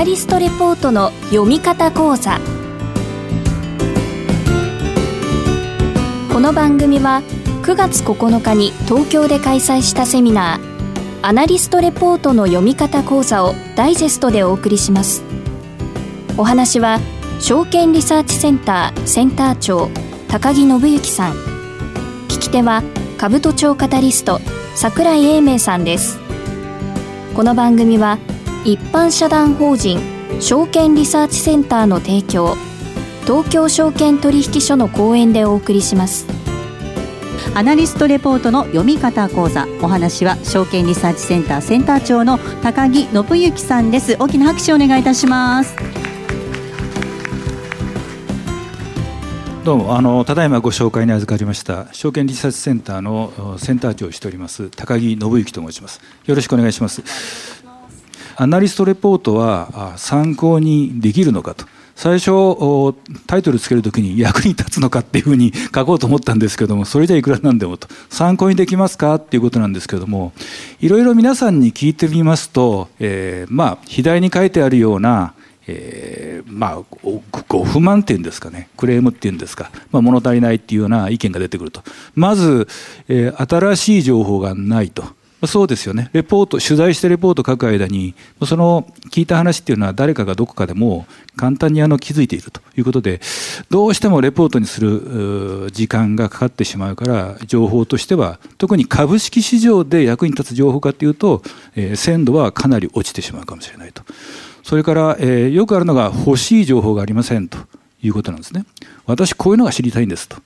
ナリストレポートの読み方講座。この番組は9月9日に東京で開催したセミナーアナリストレポートの読み方講座をダイジェストでお送りします。お話は証券リサーチセンターセンター長高木信之さん。聞き手は兜町カタリスト櫻井英明さんです。この番組は一般社団法人証券リサーチセンターの提供東京証券取引所の講演でお送りします。アナリストレポートの読み方講座。お話は証券リサーチセンターセンター長の高木信之さんです。大きな拍手をお願いいたします。どうもあのただいまご紹介に預かりました証券リサーチセンターのセンター長をしております高木信之と申します。よろしくお願いしますアナリストレポートは参考にできるのかと。最初タイトルつけるときに役に立つのかっていうふうに 書こうと思ったんですけどもそれじゃいくらなんでもと。参考にできますかっていうことなんですけどもいろいろ皆さんに聞いてみますと、えー、まあ左に書いてあるようなえー、まあご不満っていうんですかね。クレームっていうんですか、まあ、物足りないっていうような意見が出てくると。まず、えー、新しい情報がないと。そうですよね。レポート、取材してレポート書く間に、その聞いた話っていうのは誰かがどこかでも簡単にあの気づいているということで、どうしてもレポートにする時間がかかってしまうから、情報としては、特に株式市場で役に立つ情報かっていうと、えー、鮮度はかなり落ちてしまうかもしれないと。それから、えー、よくあるのが欲しい情報がありませんということなんですね。私こういうのが知りたいんですと。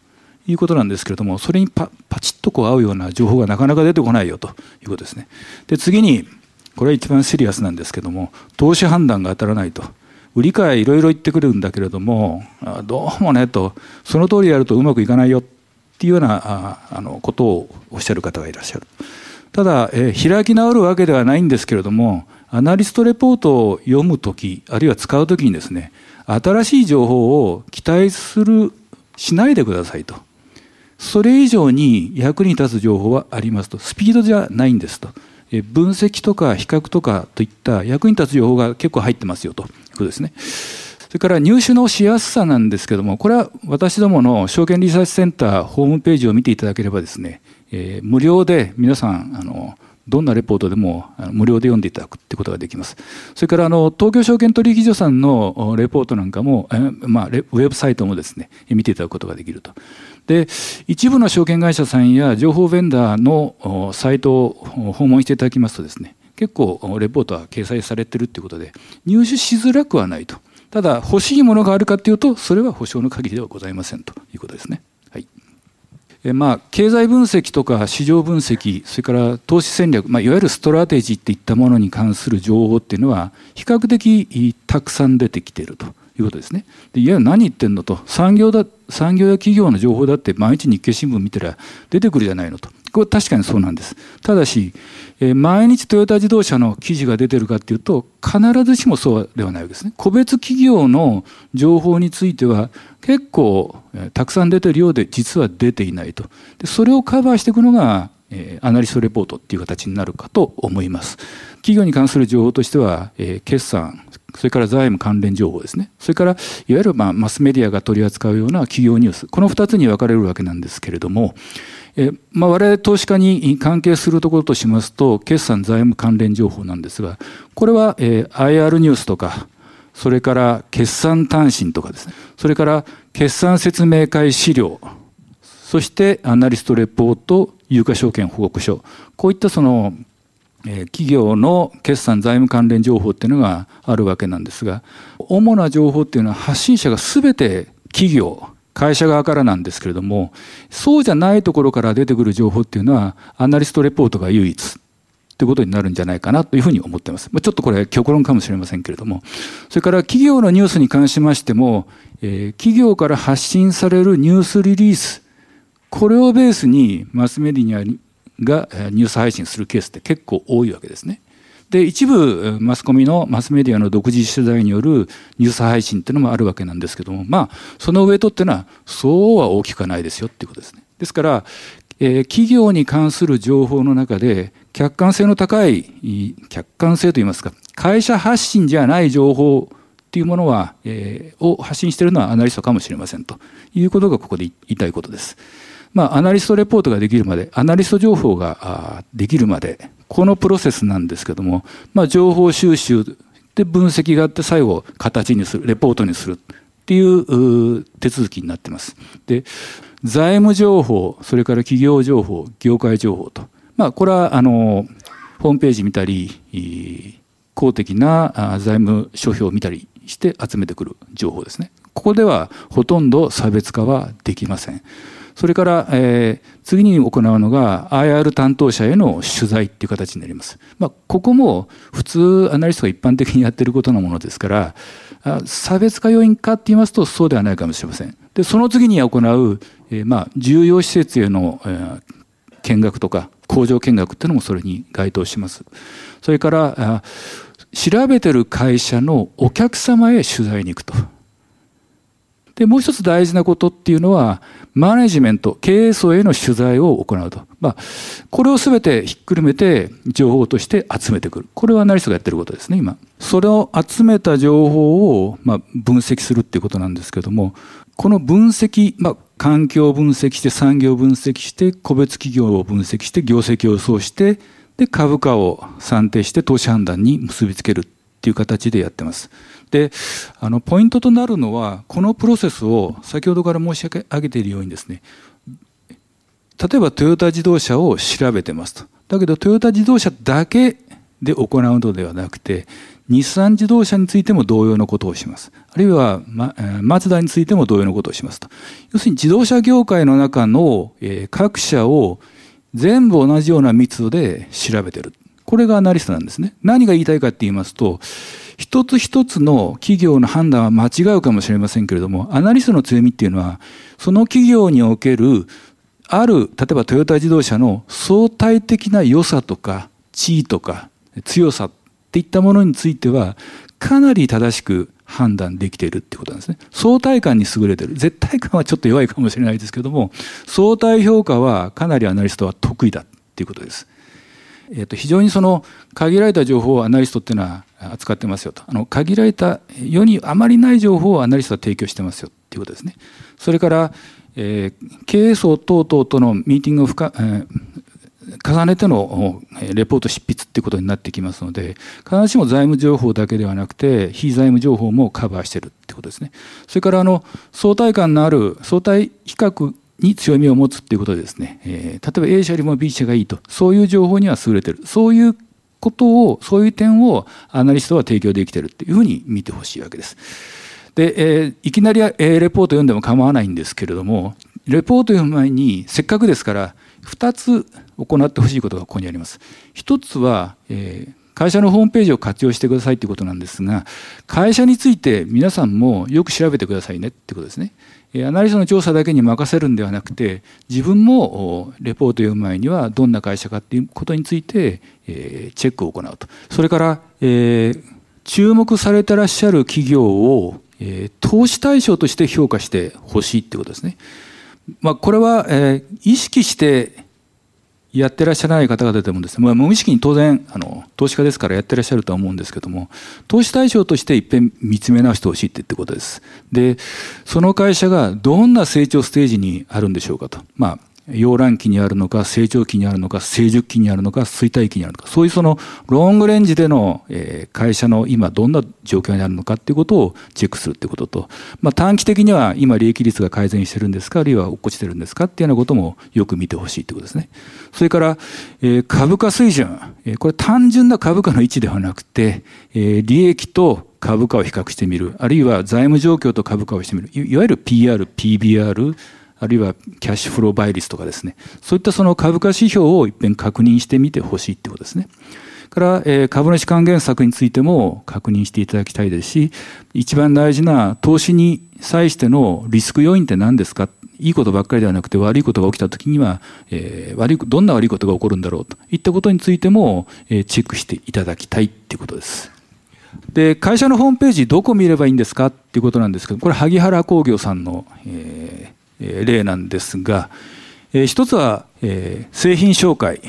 いうことなんですけれども、それにパパチッとこう合うような情報がなかなか出てこないよということですね。で、次に、これは一番シリアスなんですけども、投資判断が当たらないと。売り買いいろいろ言ってくるんだけれども、どうもねと、その通りやるとうまくいかないよっていうようなあのことをおっしゃる方がいらっしゃる。ただ、えー、開き直るわけではないんですけれども、アナリストレポートを読むとき、あるいは使うときにですね、新しい情報を期待する、しないでくださいと。それ以上に役に立つ情報はありますとスピードじゃないんですと分析とか比較とかといった役に立つ情報が結構入ってますよということですね。それから入手のしやすさなんですけどもこれは私どもの証券リサーチセンターホームページを見ていただければですね、え、無料で皆さんあのどんなレポートでも無料で読んでいただくってことができます。それからあの東京証券取引所さんのレポートなんかも、えまあ、ウェブサイトもですね見ていただくことができると。で一部の証券会社さんや情報ベンダーのサイトを訪問していただきますとですね結構レポートは掲載されてるっていうことで入手しづらくはないと。ただ欲しいものがあるかっていうとそれは保証の限りではございませんということですね。はいえまあ、経済分析とか市場分析それから投資戦略、まあ、いわゆるストラテジーっていったものに関する情報っていうのは比較的たくさん出てきているということですね。でいや何言ってんのと。産業だ産業や企業の情報だって毎日日経新聞見てら出てくるじゃないのと。これ確かにそうなんです。ただし、えー、毎日トヨタ自動車の記事が出てるかっていうと必ずしもそうではないわけですね。個別企業の情報については結構、えー、たくさん出てるようで実は出ていないと。でそれをカバーしていくのが、え、アナリストレポートっていう形になるかと思います企業に関する情報としては、え、決算それから財務関連情報ですね。それから、いわゆるまマスメディアが取り扱うような企業ニュース。この2つに分かれるわけなんですけれども、えまあ、我々投資家に関係するところとしますと、決算財務関連情報なんですが、これは、え IR ニュースとか、それから決算単身とかですね、それから決算説明会資料、そしてアナリストレポート、有価証券報告書、こういったその企業の決算財務関連情報っていうのがあるわけなんですが主な情報っていうのは発信者が全て企業会社側からなんですけれどもそうじゃないところから出てくる情報っていうのはアナリストレポートが唯一ということになるんじゃないかなというふうに思っています。ちょっとこれ極論かもしれませんけれどもそれから企業のニュースに関しましても、えー、企業から発信されるニュースリリースこれをベースにマスメディアがニュース配信するケースって結構多いわけですね。で一部マスコミのマスメディアの独自取材によるニュース配信っていうのもあるわけなんですけどもまあそのウエイトっていうのはそうは大きくはないですよっていうことですね。ですからえー、企業に関する情報の中で客観性の高い客観性といいますか会社発信じゃない情報っていうものは、えー、を発信しているのはアナリストかもしれませんということがここで言いたいことです。まあ、アナリストレポートができるまでアナリスト情報ができるまでこのプロセスなんですけども、まあ、情報収集で分析があって最後形にするレポートにするっていう手続きになってます。で財務情報それから企業情報業界情報と、まあ、これはあのホームページ見たり公的な財務諸表を見たりして集めてくる情報ですね。ここではほとんど差別化はできません。それから、えー、次に行うのが IR 担当者への取材っていう形になります。まあ、ここも普通アナリストが一般的にやってることのものですから差別化要因かって言いますとそうではないかもしれません。でその次に行う、えー、まあ重要施設への、えー、見学とか工場見学っていうのもそれに該当します。それから調べてる会社のお客様へ取材に行くと。で、もう一つ大事なことっていうのは、マネジメント、経営層への取材を行うと。まあ、これを全てひっくるめて情報として集めてくる。これはアナリストがやってることですね、今。それを集めた情報を、まあ、分析するっていうことなんですけども、この分析、まあ、環境を分析して、産業を分析して、個別企業を分析して、業績を予想して、で、株価を算定して投資判断に結びつけるっていう形でやってます。であのポイントとなるのはこのプロセスを先ほどから申し上げているようにですね例えばトヨタ自動車を調べてますと。だけどトヨタ自動車だけで行うのではなくて日産自動車についても同様のことをします。あるいは、ま、マツダについても同様のことをしますと。要するに自動車業界の中の、え、各社を全部同じような密度で調べてる。これがアナリストなんですね何が言いたいかって言いますと一つ一つの企業の判断は間違うかもしれませんけれども、アナリストの強みっていうのは、その企業における、ある、例えばトヨタ自動車の相対的な良さとか、地位とか、強さっていったものについては、かなり正しく判断できているってことなんですね。相対感に優れている。絶対感はちょっと弱いかもしれないですけども、相対評価はかなりアナリストは得意だっていうことです。えっと、非常にその限られた情報をアナリストっていうのは扱ってますよとあの限られた世にあまりない情報をアナリストは提供してますよっていうことですね。それから、えー、経営層等々とのミーティングを深、えー、重ねてのレポート執筆っていうことになってきますので必ずしも財務情報だけではなくて非財務情報もカバーしてるってことですね。それからあの相対感のある相対比較に強みを持つっていうことでですね、えー、例えば A 社よりも B 社がいいとそういう情報には優れてるそういうことをそういう点をアナリストは提供できてるっていうふうに見てほしいわけです。で、えー、いきなり、えー、レポート読んでも構わないんですけれどもレポート読む前にせっかくですから2つ行ってほしいことがここにあります。一つは、えー会社のホームページを活用してくださいってことなんですが会社について皆さんもよく調べてくださいねってことですね。アナリストの調査だけに任せるんではなくて自分もレポートを読む前にはどんな会社かっていうことについてチェックを行うとそれから、えー、注目されてらっしゃる企業を、えー、投資対象として評価してほしいってことですね。まあ、これは、えー、意識してやってらっしゃらない方々でもですね、まあ、無意識に当然あの投資家ですからやってらっしゃるとは思うんですけども投資対象としていっぺん見つめ直してほしいってってことです。でその会社がどんな成長ステージにあるんでしょうかと。まあ溶卵期にあるのか、成長期にあるのか、成熟期にあるのか、衰退期にあるのか、そういうそのロングレンジでの会社の今どんな状況にあるのかっていうことをチェックするっていうことと、まあ、短期的には今利益率が改善してるんですか、あるいは落っこちてるんですかっていうようなこともよく見てほしいってことですね。それから、株価水準、これ単純な株価の位置ではなくて、利益と株価を比較してみる、あるいは財務状況と株価をしてみる、いわゆる PR、PBR、あるいはキャッシュフロー倍率とかですね、そういったその株価指標を一遍確認してみてほしいってことですね。から、えー、株主還元策についても確認していただきたいですし、一番大事な投資に際してのリスク要因って何ですか？いいことばっかりではなくて悪いことが起きた時には、えー、悪いどんな悪いことが起こるんだろうといったことについても、えー、チェックしていただきたいっていうことです。で会社のホームページどこ見ればいいんですか？っていうことなんですけどこれ萩原工業さんの、えー、例なんですが、えー、一つは、製品紹介。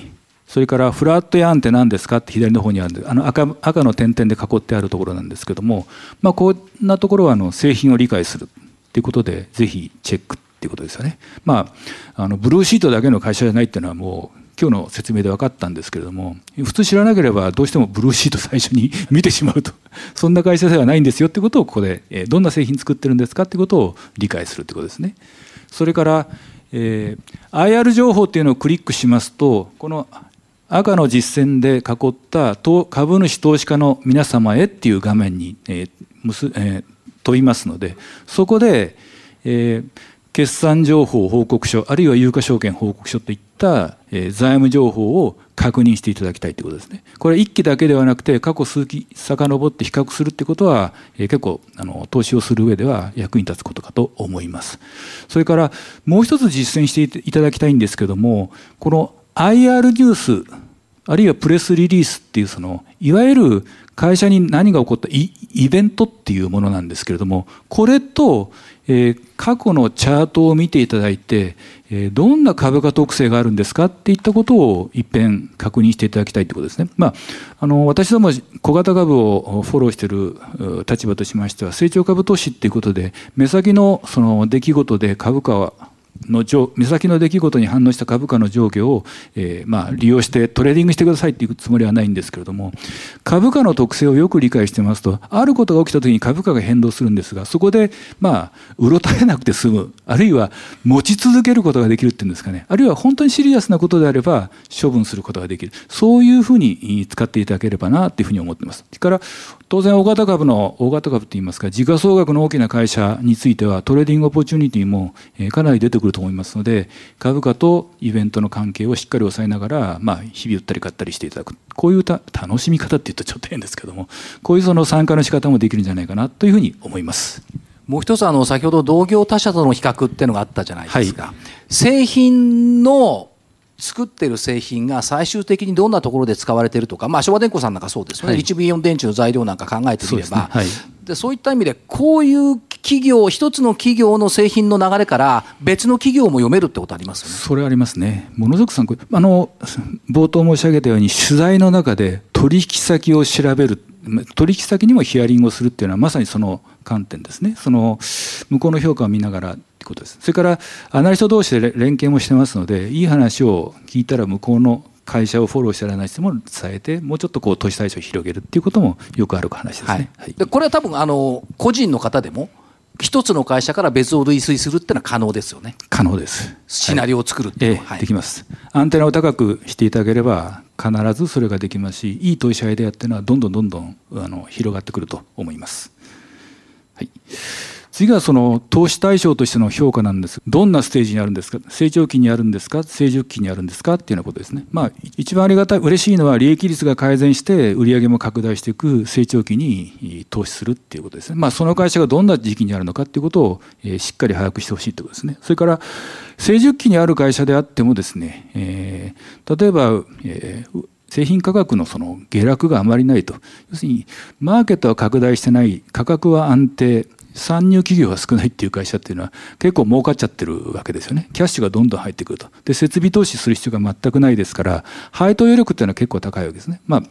それからフラットヤーンって何ですかって左の方にあるあの赤赤の点々で囲ってあるところなんですけども、まあ、こんなところはあの製品を理解するということでぜひチェックっていうことですよね。まあ、あのブルーシートだけの会社じゃないっていうのはもう今日の説明で分かったんですけれども普通知らなければどうしてもブルーシート最初に 見てしまうとそんな会社ではないんですよってことをここでどんな製品作ってるんですかってことを理解するってことですね。それから、えー、IR 情報っていうのをクリックしますとこの赤の実践で囲った株主投資家の皆様へっていう画面に、えーえー、問いますのでそこで、えー、決算情報報告書あるいは有価証券報告書といった、えー、財務情報を確認していただきたいということですね。これ一期だけではなくて過去数期遡って比較するってことは、えー、結構あの投資をする上では役に立つことかと思います。それからもう一つ実践していただきたいんですけどもこの IR ニュースあるいはプレスリリースっていうそのいわゆる会社に何が起こったイベントっていうものなんですけれどもこれと、えー、過去のチャートを見ていただいて、えー、どんな株価特性があるんですかっていったことを一遍確認していただきたいということですね。まあ、あの私ども小型株をフォローしている立場としましては成長株投資っていうことで目先のその出来事で株価はの目先の出来事に反応した株価の上下を、えー、まあ利用してトレーディングしてくださいっていうつもりはないんですけれども株価の特性をよく理解してますとあることが起きた時に株価が変動するんですがそこでまあうろたえなくて済むあるいは持ち続けることができるっていうんですかねあるいは本当にシリアスなことであれば処分することができるそういうふうに使っていただければなっていうふうに思ってます。から当然大型株の大型株といいますか時価総額の大きな会社については trading opportunity もかなり出てくると思いますので株価とイベントの関係をしっかり抑えながら、まあ、日々売ったり買ったりしていただく。こういう楽しみ方っていうとちょっと変ですけどもこういうその参加の仕方もできるんじゃないかなというふうに思います。もう一つあの先ほど同業他社との比較っていうのがあったじゃないですか、はい、製品の作ってる製品が最終的にどんなところで使われてるとか、まあ、昭和電工さんなんかそうですよね、はい、リチウムイオン電池の材料なんか考えてみればそう、ね。はい、でそういった意味でこういう企業一つの企業の製品の流れから別の企業も読めるってことありますよね。それありますね。ものすごく参考あの冒頭申し上げたように取材の中で取引先を調べる。取引先にもヒアリングをするっていうのはまさにその観点ですね。その向こうの評価を見ながらってことです。それからアナリスト同士で連携もしてますのでいい話を聞いたら向こうの会社をフォローしたらない人も伝えてもうちょっとこう投資対象を広げるっていうこともよくある話ですね。はい、でこれは多分あの個人の方でも一つの会社から別を類推するっていうのは可能ですよね。可能です。シナリオを作るっていうのは、はい、できます。アンテナを高くしていただければ必ずそれができますし、いい投資アイデアっていうのはどんどんどんどんあの広がってくると思います。はい。次はその投資対象としての評価なんです。どんなステージにあるんですか？成長期にあるんですか？成熟期にあるんですか？っていうようなことですね。まあ、一番ありがたい、嬉しいのは利益率が改善して売上も拡大していく成長期に投資するっていうことですね。まあ、その会社がどんな時期にあるのかっていうことを、えしっかり把握してほしいということですね。それから、成熟期にある会社であってもですね、えー、例えば、えー製品価格のその下落があまりないと要するにマーケットは拡大してない価格は安定参入企業が少ないっていう会社っていうのは結構儲かっちゃってるわけですよね。キャッシュがどんどん入ってくると。で、設備投資する必要が全くないですから、配当余力っていうのは結構高いわけですね。まあ、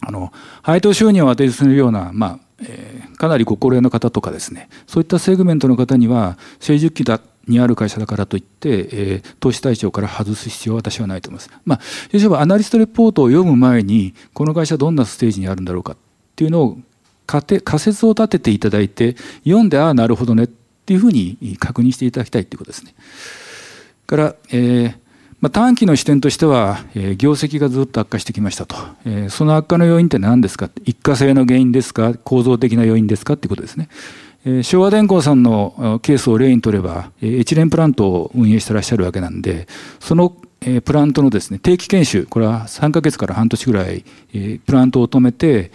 あの、配当収入を当てするような、まあ、えー、かなりご高齢の方とかですね、そういったセグメントの方には、成熟期だにある会社だからといって、えー、投資対象から外す必要は私はないと思います。まあ、例えばアナリストレポートを読む前に、この会社どんなステージにあるんだろうかっていうのを仮説を立てていただいて読んでああなるほどねっていうふうに確認していただきたいっていうことですね。から、えーまあ、短期の視点としては、えー、業績がずっと悪化してきましたと、えー、その悪化の要因って何ですか？一過性の原因ですか？構造的な要因ですかっていうことですね。昭和電工さんのケースを例にとれば、えー、エチプラントを運営してらっしゃるわけなんでそのプラントのですね定期研修これは3か月から半年ぐらい、プラントを止めて、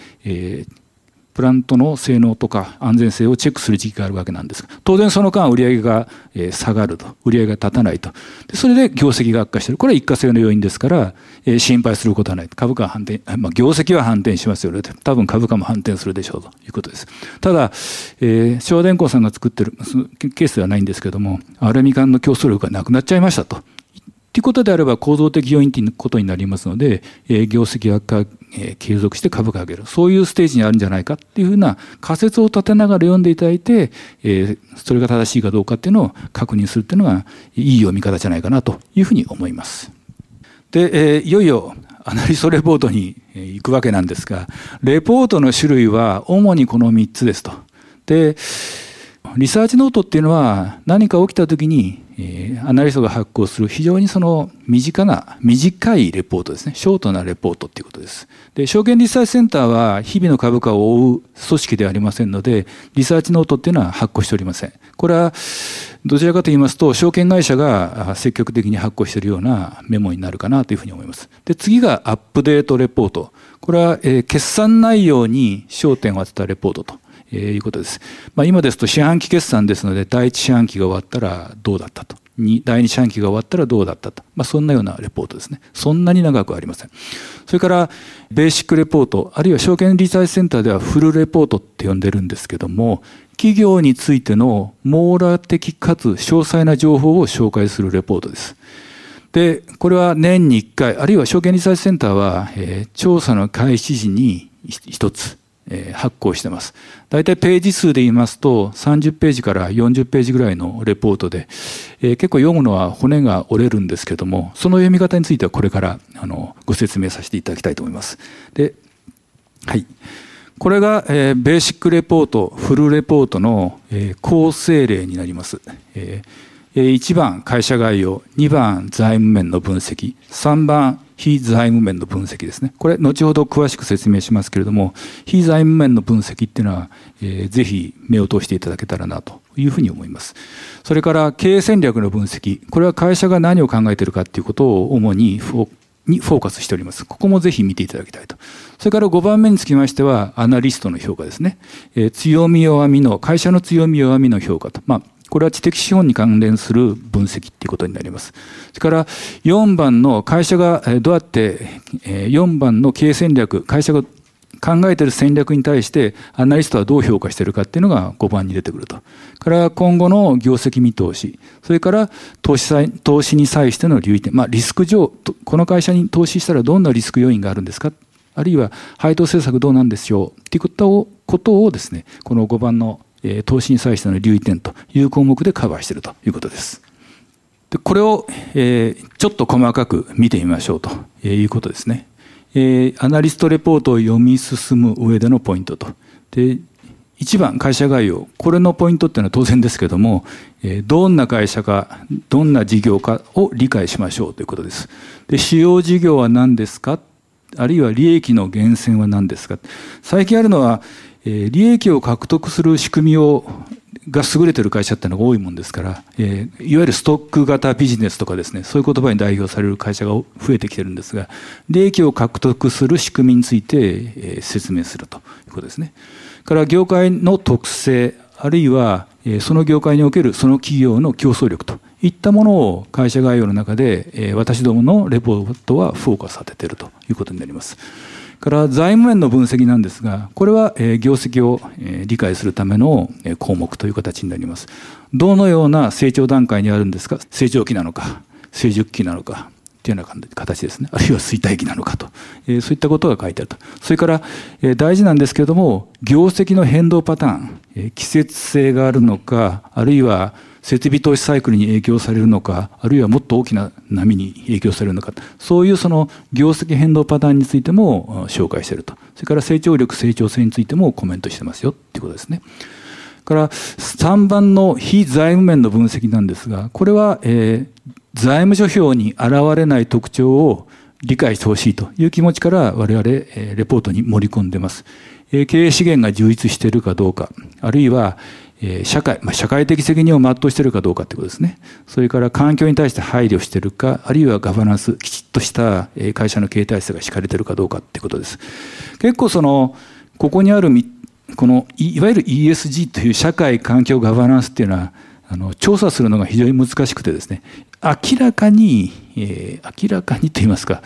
プラントの性能とか安全性をチェックする時期があるわけなんですが当然その間売上が下がると。売上が立たないと。でそれで業績が悪化してる。これは一過性の要因ですから心配することはない株価は反転、まあ、業績は反転しますよね。多分株価も反転するでしょうということです。ただ、えー、昭和電工さんが作ってるケースではないんですけどもアルミ缶の競争力がなくなっちゃいましたと。ということであれば構造的要因ということになりますので、えー、業績悪化、え、継続して株価上げる。そういうステージにあるんじゃないかっていうふうな仮説を立てながら読んでいただいて、え、それが正しいかどうかっていうのを確認するっていうのがいい読み方じゃないかなというふうに思います。で、え、いよいよアナリストレポートに行くわけなんですが、レポートの種類は主にこの3つですと。で、リサーチノートっていうのは何か起きた時に、えー、アナリストが発行する非常にその身近な短いレポートですね。ショートなレポートっていうことです。で証券リサーチセンターは日々の株価を追う組織ではありませんのでリサーチノートっていうのは発行しておりません。これはどちらかと言いますと証券会社が積極的に発行しているようなメモになるかなというふうに思います。で次がアップデートレポート。これは、えー、決算内容に焦点を当てたレポートと。えー、いうことです。まあ、今ですと四半期決算ですので、第一四半期が終わったらどうだったと。第二四半期が終わったらどうだったと。まあ、そんなようなレポートですね。そんなに長くありません。それから、ベーシックレポート、あるいは証券リサーチセンターではフルレポートって呼んでるんですけども、企業についての網羅的かつ詳細な情報を紹介するレポートです。で、これは年に1回、あるいは証券リサーチセンターは、えー、調査の開始時に1つ、発行してます。大体ページ数で言いますと30ページから40ページぐらいのレポートで、えー、結構読むのは骨が折れるんですけどもその読み方についてはこれからあのご説明させていただきたいと思います。ではいこれが、えー、ベーシックレポートフルレポートの、え、構成例になります。えー、1番会社概要2番財務面の分析3番非財務面の分析ですね。これ、後ほど詳しく説明しますけれども、非財務面の分析っていうのは、えー、ぜひ目を通していただけたらなというふうに思います。それから、経営戦略の分析。これは会社が何を考えているかっていうことを主にフォにフォーカスしております。ここもぜひ見ていただきたいと。それから5番目につきましては、アナリストの評価ですね。えー、強み弱みの、会社の強み弱みの評価と。まあ、これは知的資本に関連する分析っていうことになります。それから4番の会社がどうやって4番の経営戦略、会社が考えている戦略に対してアナリストはどう評価しているかっていうのが5番に出てくると。から今後の業績見通し、それから投資投資に際しての留意点、まあ、リスク上、この会社に投資したらどんなリスク要因があるんですか？あるいは配当政策どうなんでしょう？っていうことをことをですね、この5番の投資に際しての留意点という項目でカバーしているということです。でこれを、え、ちょっと細かく見てみましょうということですね。え、アナリストレポートを読み進む上でのポイントと。で1番会社概要これのポイントっていうのは当然ですけども、どんな会社かどんな事業かを理解しましょうということです。で主要事業は何ですか？あるいは利益の源泉は何ですか？最近あるのはえ利益を獲得する仕組みをが優れてる会社っていうのが多いもんですから、えー、いわゆるストック型ビジネスとかですねそういう言葉に代表される会社が増えてきてるんですが利益を獲得する仕組みについて、えー、説明するということですね。から業界の特性あるいは、えー、その業界におけるその企業の競争力といったものを会社概要の中で、えー、私どものレポートはフォーカスさせているということになります。から財務面の分析なんですが、これは業績を理解するための項目という形になります。どのような成長段階にあるんですか？成長期なのか、成熟期なのか、というような形ですね。あるいは衰退期なのかと。えそういったことが書いてあると。それから、え大事なんですけれども、業績の変動パターン、え季節性があるのか、あるいは設備投資サイクルに影響されるのか、あるいはもっと大きな波に影響されるのか、そういうその業績変動パターンについても紹介していると。それから成長力、成長性についてもコメントしてますよっていうことですね。から3番の非財務面の分析なんですが、これは、えー、財務諸表に現れない特徴を理解してほしいという気持ちから我々、レポートに盛り込んでます。経営資源が充実しているかどうか、あるいは、え社会、まあ、社会的責任を全うしているかどうかということですね。それから環境に対して配慮しているか、あるいはガバナンス、きちっとした会社の経営体制が敷かれているかどうかっていうことです。結構その、ここにあるこの、いわゆる ESG という社会環境ガバナンスっていうのは、あの、調査するのが非常に難しくてですね、明らかに、えー、明らかにと言いますか、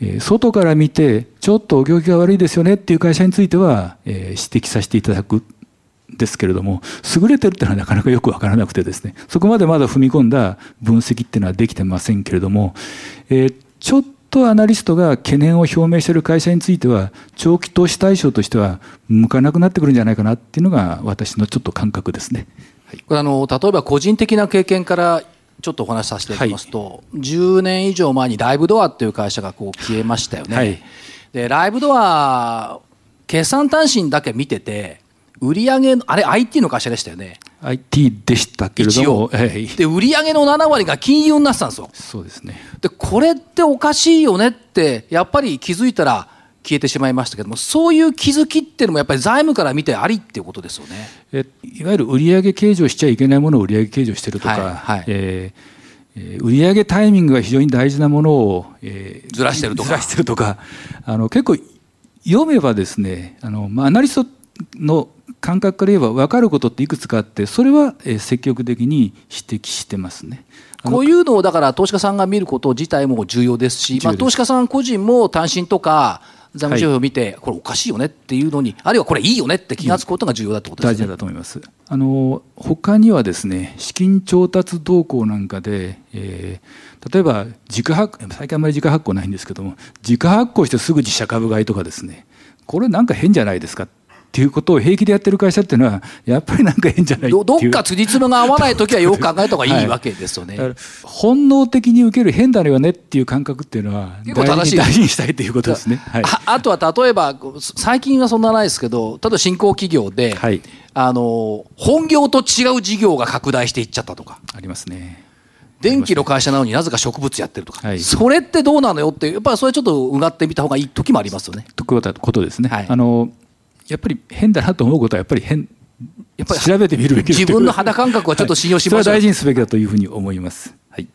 え、外から見て、ちょっとお行儀が悪いですよねっていう会社については、えー、指摘させていただくですけれども優れてるっていうのはなかなかよく分からなくてですねそこまでまだ踏み込んだ分析っていうのはできてませんけれども、えー、ちょっとアナリストが懸念を表明している会社については長期投資対象としては向かなくなってくるんじゃないかなっていうのが私のちょっと感覚ですね。はい、これあの例えば個人的な経験からちょっとお話しさせていただきますと、はい、10年以上前にライブドアっていう会社がこう消えましたよね。はい、でライブドア決算単身だけ見てて売上あれ IT の会社でしたよね。IT でしたけれども、はい、で売上の7割が金融になってたんですよ。そうですね。でこれっておかしいよねってやっぱり気づいたら消えてしまいましたけどもそういう気づきっていうのもやっぱり財務から見てありっていうことですよね。えいわゆる売上計上しちゃいけないものを売上計上してるとか、はいはい、えー、売上タイミングが非常に大事なものを、えー、ずらしてるとか。ずらしてるとか。あの結構読めばですねあの、まあ、アナリストの感覚から言えば分かることっていくつかあってそれは積極的に指摘してますね。こういうのをだから投資家さんが見ること自体も重要ですし、まあ、投資家さん個人も単身とか財務諸表を見て、これおかしいよねっていうのにあるいはこれいいよねって気が付くことが重要だってことですね。大事だと思います。あの他にはですね資金調達動向なんかで、えー、例えば自家発最近あんまり自家発行ないんですけども自家発行してすぐ自社株買いとかですねこれなんか変じゃないですかっていうことを平気でやってる会社っていうのはやっぱりなんか変じゃないどどっかつじつまが合わない時はよく考えた方がいいわけですよね、はい、本能的に受ける変だよねっていう感覚っていうのは大事大事にしたいということですね、はい、ああとは例えば最近はそんなないですけど例えば新興企業で、はい、あの本業と違う事業が拡大していっちゃったとか。ありますね。電気の会社なのになぜか植物やってるとか、はい、それってどうなのよってやっぱりそれちょっとうがってみた方がいい時もありますよね。ということですね。はい、あのやっぱり変だなと思うことはやっぱり変やっぱり調べてみるべき自分の肌感覚はちょっと信用しましょう、はい、それは大事にすべきだというふうに思います。はい、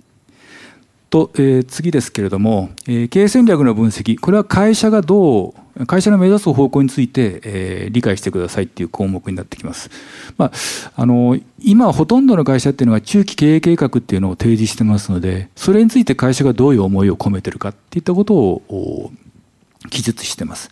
と、えー、次ですけれども、えー、経営戦略の分析これは会社がどう会社の目指す方向について、えー、理解してくださいっていう項目になってきます。まあ、あの今ほとんどの会社っていうのは中期経営計画っていうのを提示してますのでそれについて会社がどういう思いを込めてるかっていったことを記述してます。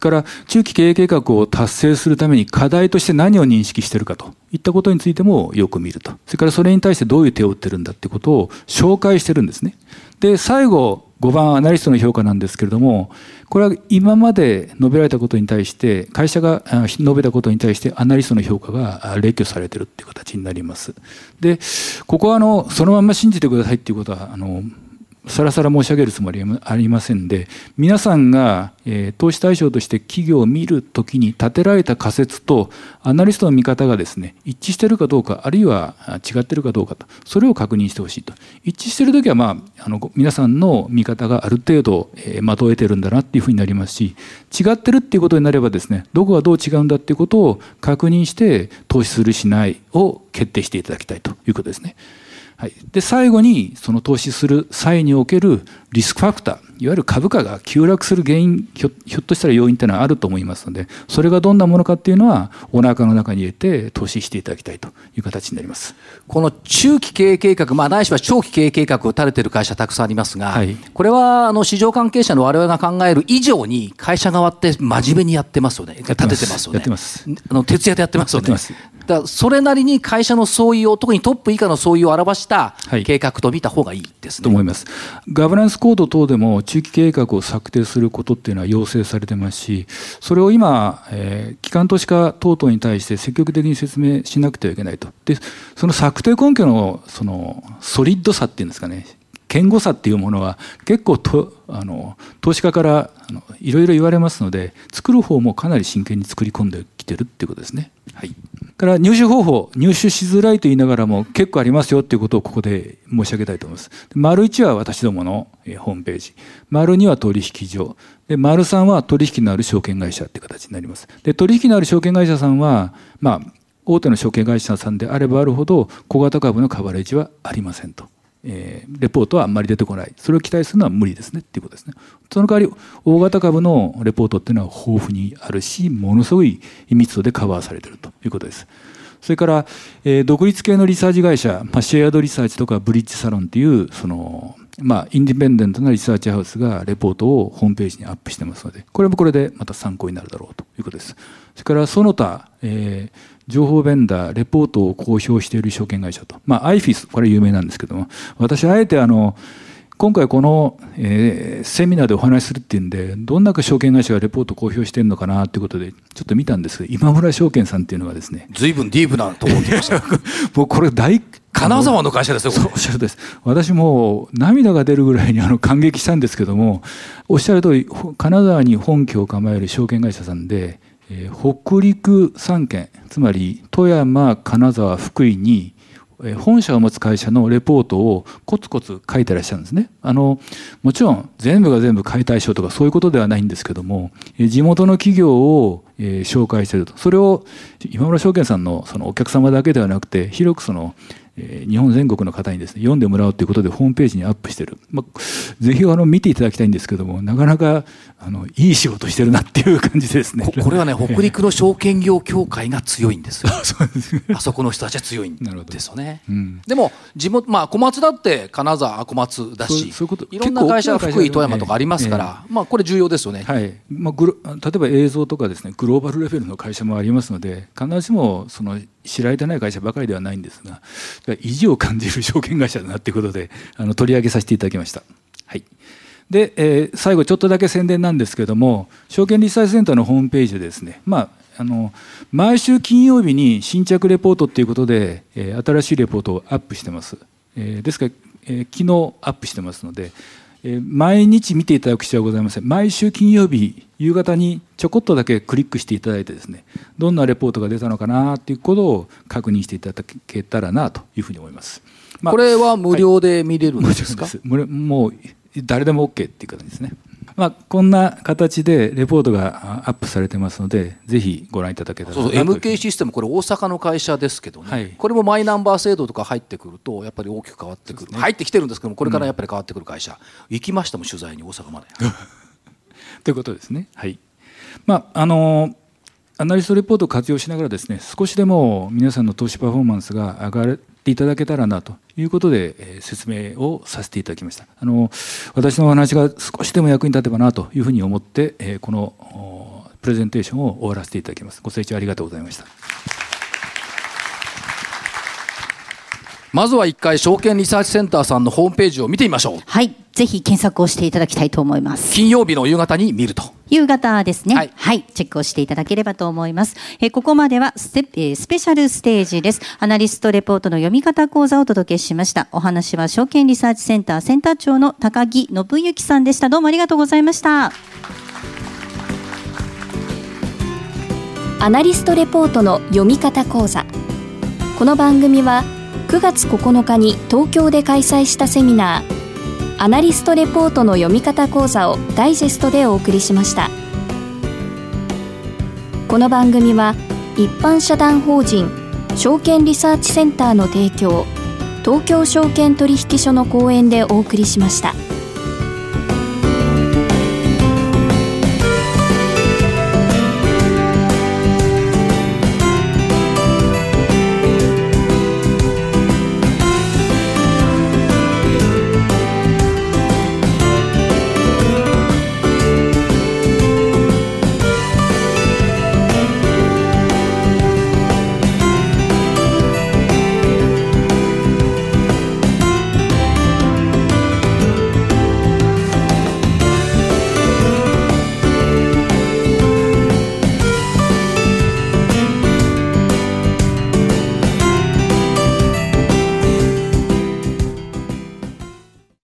から中期経営計画を達成するために課題として何を認識しているかといったことについてもよく見ると。それからそれに対してどういう手を打ってるんだってことを紹介してるんですね。で、最後、5番アナリストの評価なんですけれども、これは今まで述べられたことに対して、会社が述べたことに対してアナリストの評価が列挙されているっていう形になります。で、ここはあの、そのまま信じてくださいっていうことは、あの、さらさら申し上げるつもりはありませんで皆さんが、えー、投資対象として企業を見るときに立てられた仮説とアナリストの見方がですね一致しているかどうかあるいは違っているかどうかとそれを確認してほしいと一致しているときは、まあ、あの皆さんの見方がある程度、えー、的を得ているんだなっていうふうになりますし違ってるっていうことになればですねどこがどう違うんだっていうことを確認して投資するしないを決定していただきたいということですね。はい、で最後にその投資する際におけるリスクファクターいわゆる株価が急落する原因ひょっとしたら要因というのはあると思いますのでそれがどんなものかっていうのはお腹の中に入れて投資していただきたいという形になります。この中期経営計画、まあ、ないしは長期経営計画を立てている会社たくさんありますが、はい、これはあの市場関係者の我々が考える以上に会社側って真面目にやってますよね。立ててますよね。あの徹夜でやってますよねだそれなりに会社の総意を特にトップ以下の総意を表した計画と見た方がいいですね、と思います。ガバナンスコード等でも中期計画を策定することっていうのは要請されてますしそれを今、えー、機関投資家等々に対して積極的に説明しなくてはいけないと。でその策定根拠のそのソリッドさっていうんですかね。堅固さっていうものは結構とあの投資家からいろいろ言われますので作る方もかなり真剣に作り込んでてるっていうことですね。はい、から入手方法入手しづらいと言いながらも結構ありますよっていうことをここで申し上げたいと思います。丸1は私どものホームページ丸2は取引所で丸3は取引のある証券会社っていう形になります。で取引のある証券会社さんはまあ大手の証券会社さんであればあるほど小型株のカバレージはありませんと。えー、レポートはあんまり出てこない。それを期待するのは無理ですねっていうことですね。その代わり、大型株のレポートっていうのは豊富にあるし、ものすごい密度でカバーされているということです。それから、えー、独立系のリサーチ会社、まあ、シェアードリサーチとかブリッジサロンっていう、その、まあ、インディペンデントなリサーチハウスがレポートをホームページにアップしてますので、これもこれでまた参考になるだろうということです。それから、その他、えー、情報ベンダーレポートを公表している証券会社と、まあ、アイフィスこれ有名なんですけども。私あえてあの今回この、えー、セミナーでお話しするっていうんでどんな証券会社がレポートを公表してるのかなということでちょっと見たんですけど今村証券さんっていうのはですね。随分ディープなところに来ました。もうこれ大金沢の会社ですよ、おっしゃるです。私も涙が出るぐらいにあの感激したんですけども、おっしゃる通り、金沢に本拠を構える証券会社さんで、え、北陸3県、つまり富山、金沢、福井に本社を持つ会社のレポートをコツコツ書いてらっしゃるんですね。あの、もちろん全部が全部解体しようとかそういうことではないんですけども、地元の企業を紹介してると。それを今村証券さんのそのお客様だけではなくて、広くそのえ日本全国の方にですね読んでもらうということでホームページにアップしてる、まあ、ぜひあの見ていただきたいんですけどもなかなかあのいい仕事してるなっていう感じですね。これはね 北陸の証券業協会が強いんですよ。あそこの人たちは強いんですよね、うん、でも地元まあ小松だって金沢小松だしいろんな会社が福井富山とかありますから、えー、まあこれ重要ですよね、はい。まあ、グロ例えば映像とかですねグローバルレベルの会社もありますので必ずしもその知られてない会社ばかりではないんですが意地を感じる証券会社だなということであの取り上げさせていただきました。はいで、えー、最後ちょっとだけ宣伝なんですけども証券リサーチセンターのホームページでですね、まあ、あの毎週金曜日に新着レポートっていうことで、えー、新しいレポートをアップしてます、えー、ですから、えー、昨日アップしてますので毎日見ていただく必要はございません。毎週金曜日夕方にちょこっとだけクリックしていただいてですねどんなレポートが出たのかなということを確認していただけたらなというふうに思います、まあ、これは無料で見れるんですか、はい、もう誰でも OK っていう形ですねまあ、こんな形でレポートがアップされてますので、ぜひご覧いただけたら。そうそう MK システム、これ、大阪の会社ですけどね、はい、これもマイナンバー制度とか入ってくると、やっぱり大きく変わってくる、ね、入ってきてるんですけども、これからやっぱり変わってくる会社、うん、行きましたもん、取材に、大阪まで。ということですね。はい。まああのアナリストレポートを活用しながらですね少しでも皆さんの投資パフォーマンスが上がっていただけたらなということで、えー、説明をさせていただきました。あの私のお話が少しでも役に立てばなというふうに思って、えー、このプレゼンテーションを終わらせていただきます。ご清聴ありがとうございました。まずは一回証券リサーチセンターさんのホームページを見てみましょう。はい。ぜひ検索をしていただきたいと思います。金曜日の夕方に見ると夕方ですね、はい、はい、チェックをしていただければと思います。えここまではステ、えスペシャルステージです。アナリストレポートの読み方講座をお届けしました。お話は証券リサーチセンターセンター長の高木信之さんでした。どうもありがとうございました。アナリストレポートの読み方講座。この番組は9月9日に東京で開催したセミナーアナリストレポートの読み方講座をダイジェストでお送りしましたこの番組は一般社団法人証券リサーチセンターの提供東京証券取引所の講演でお送りしました。